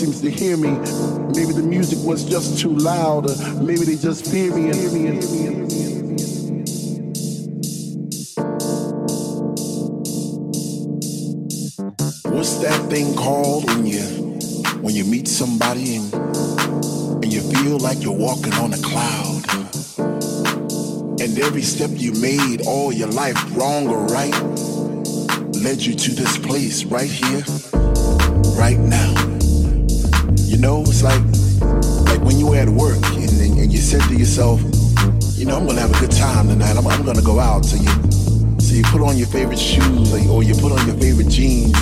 Seems to hear me. Maybe the music was just too loud, or maybe they just fear me and hear me and hear me. What's that thing called when you when you meet somebody and and you feel like you're walking on a cloud? And every step you made all your life, wrong or right, led you to this place right here, right now. You know, it's like like when you were at work and, and, and you said to yourself, you know, I'm gonna have a good time tonight. I'm, I'm gonna go out. So you so you put on your favorite shoes or you, or you put on your favorite jeans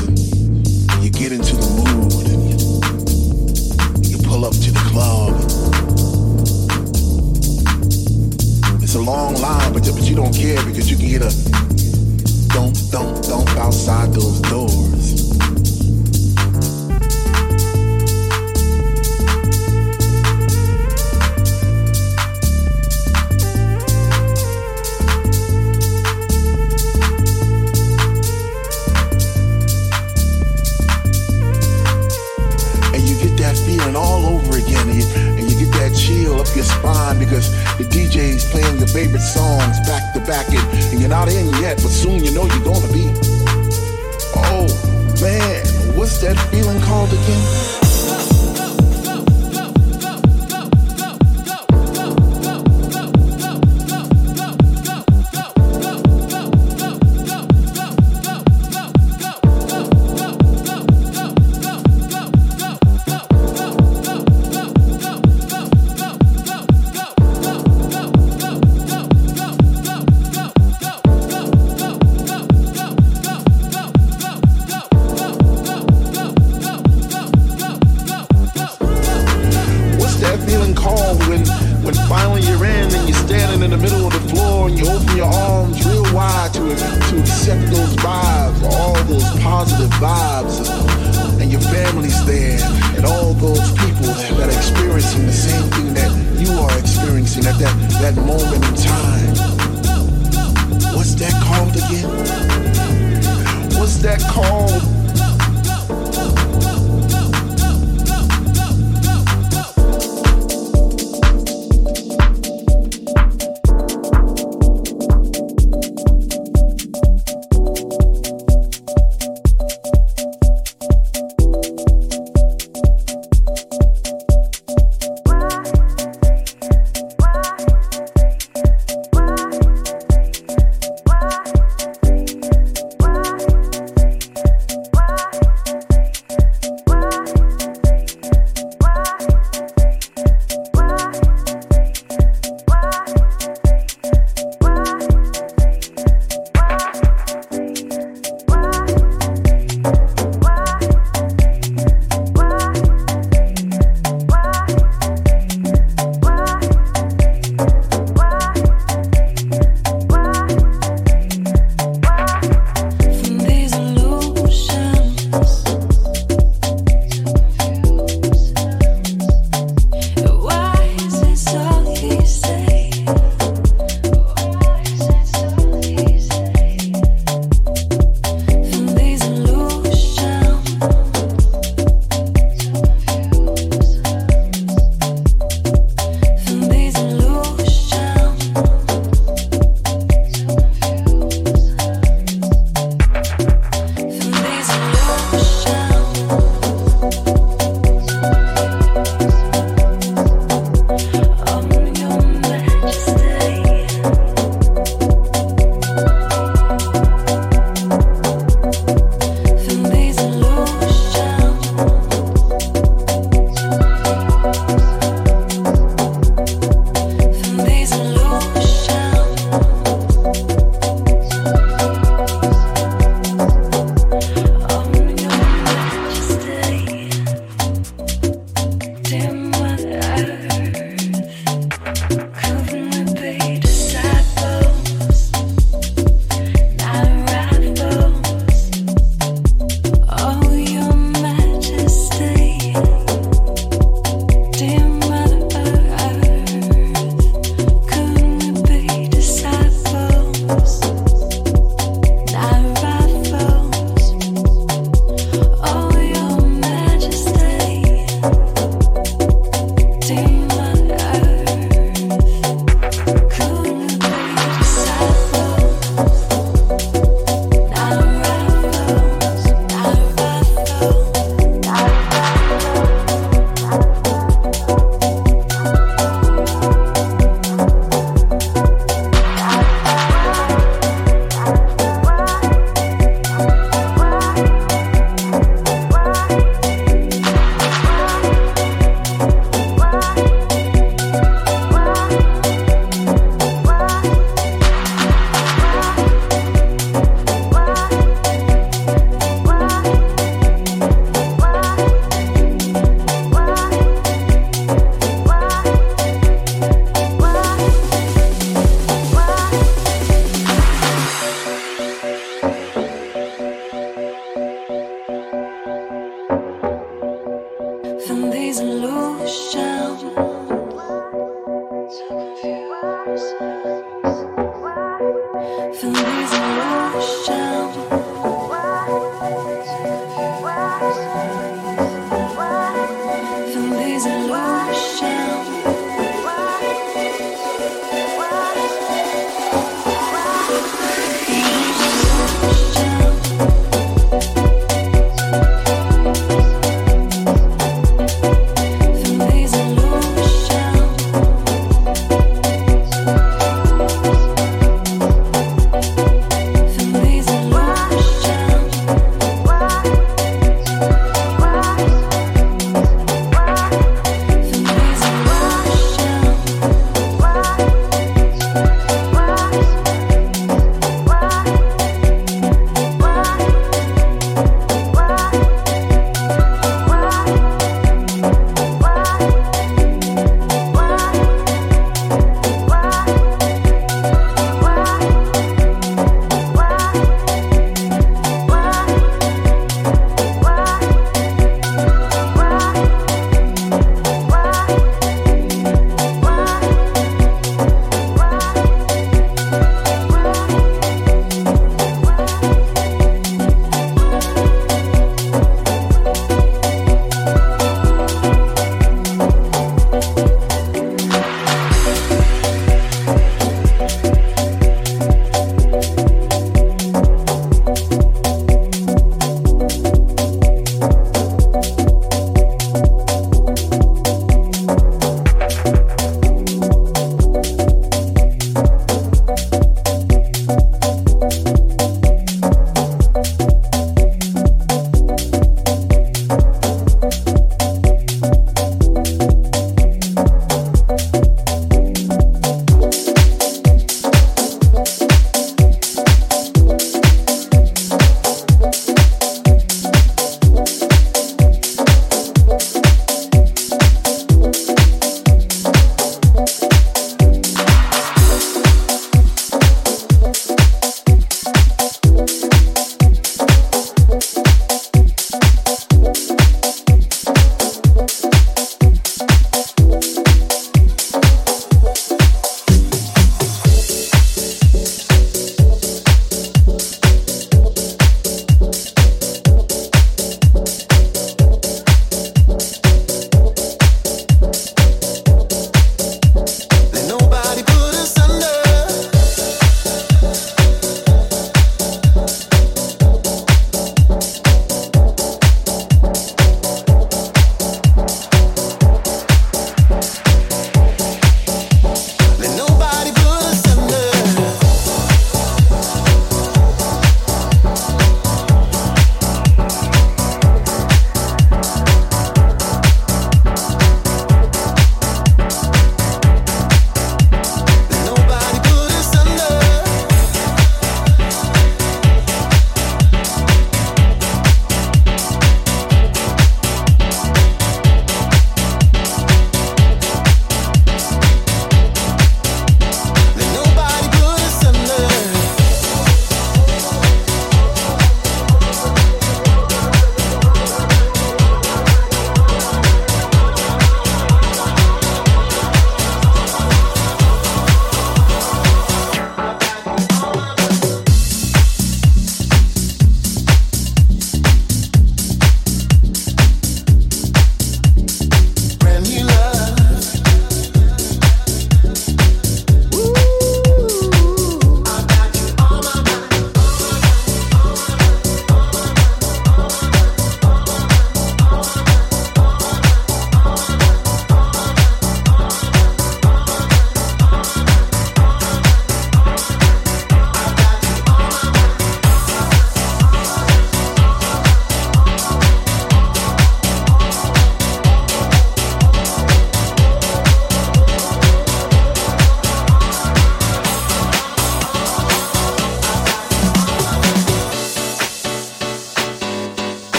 and you get into the mood and you, you pull up to the club. It's a long line, but, but you don't care because you can hear the thump, thump, thump outside those doors. The DJ's playing your favorite songs back to back, and, and you're not in yet, but soon you know you're gonna be. Oh man, what's that feeling called again? Vibes, and your family's there, and all those people that, that are experiencing the same thing that you are experiencing at that, that moment in time. What's that called again? What's that called?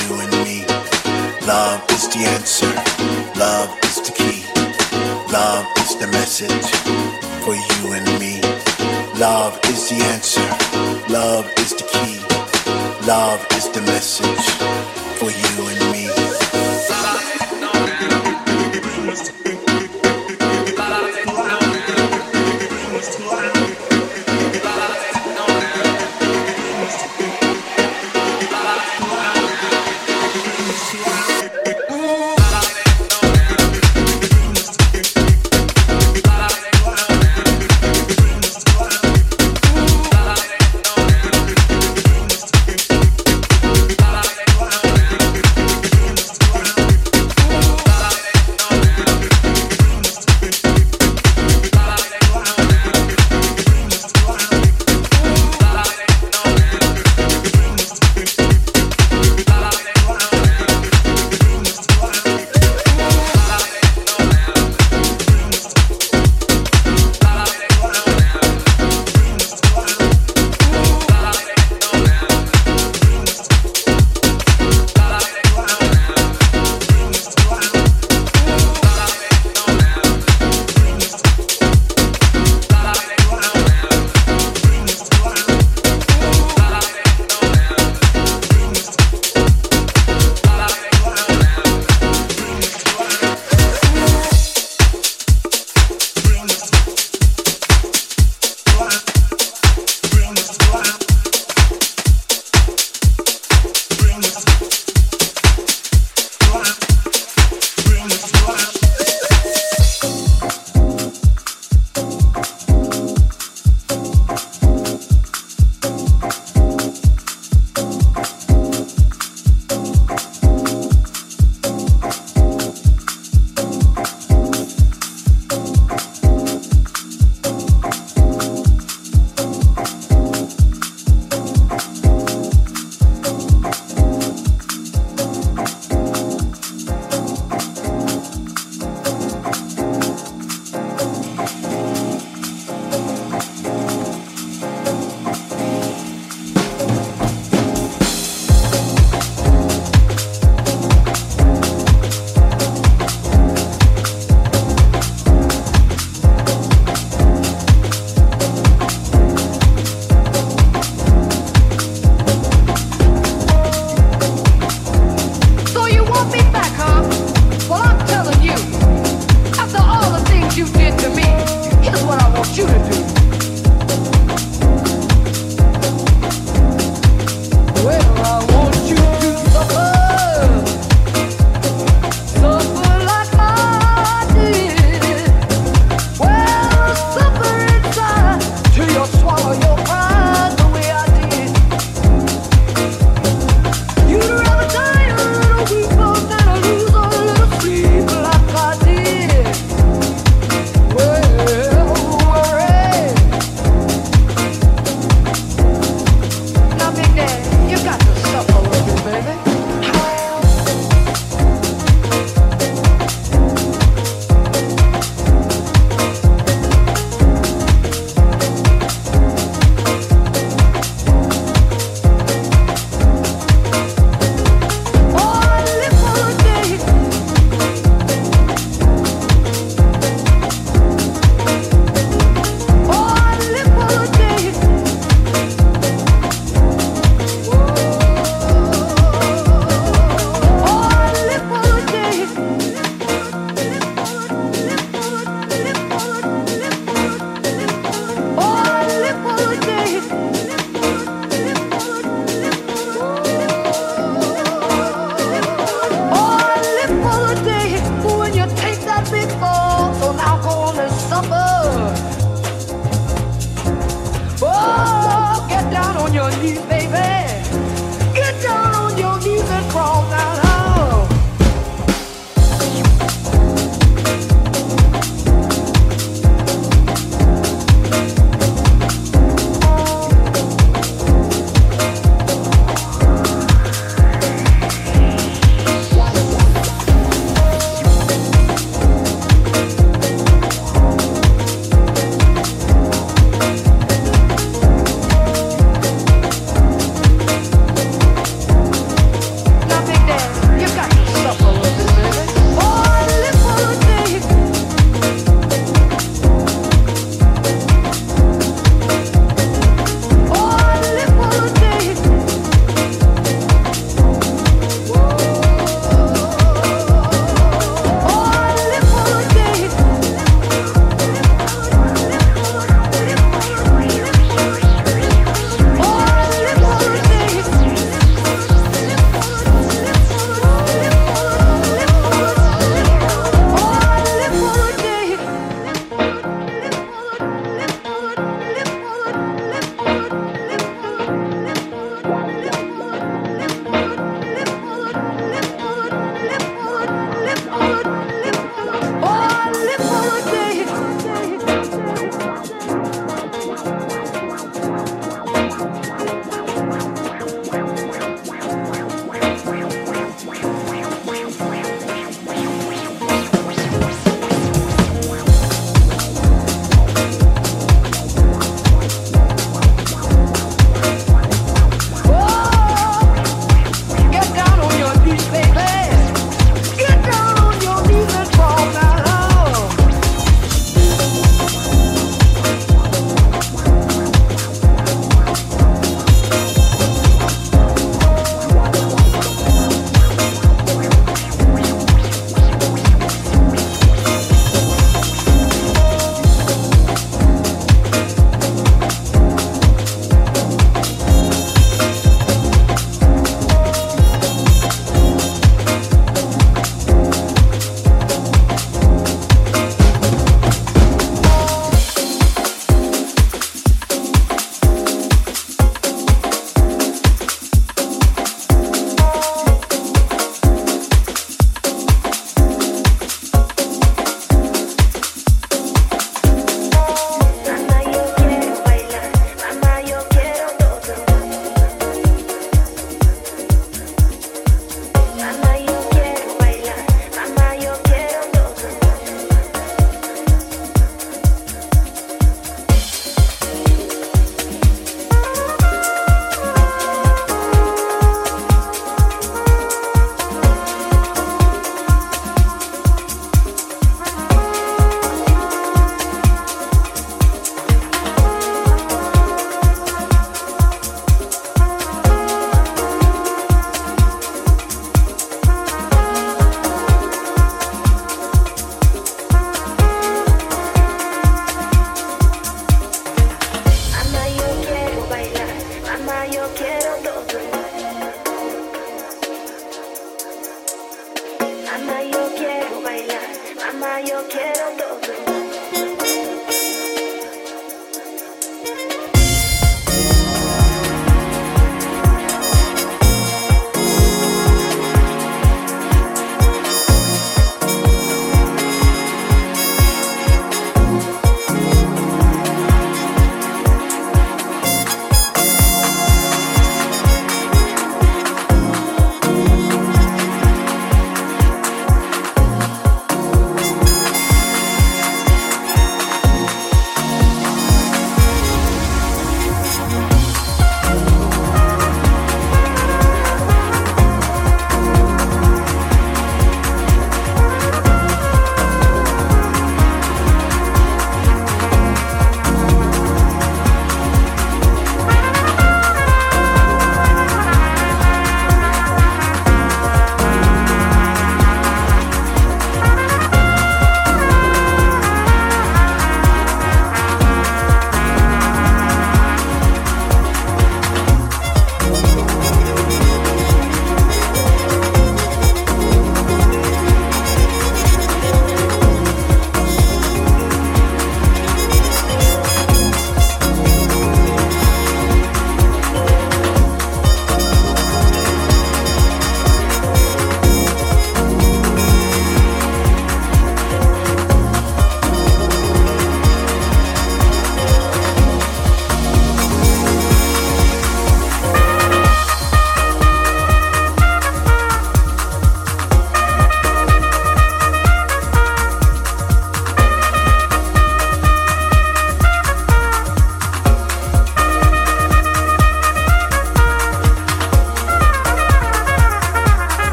you and me. Love is the answer, love is the key. Love is the message for you and me. Love is the answer, love is the key. Love is the message for you and me.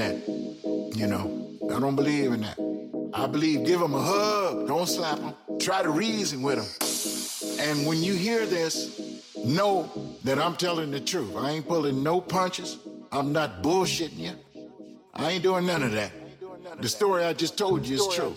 that. You know, I don't believe in that. I believe give them a hug, don't slap them. Try to reason with them. And when you hear this, know that I'm telling the truth. I ain't pulling no punches. I'm not bullshitting you. I ain't doing none of that. The story I just told you is true.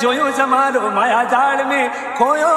जोयो जमारो माया जाड़ में खोयो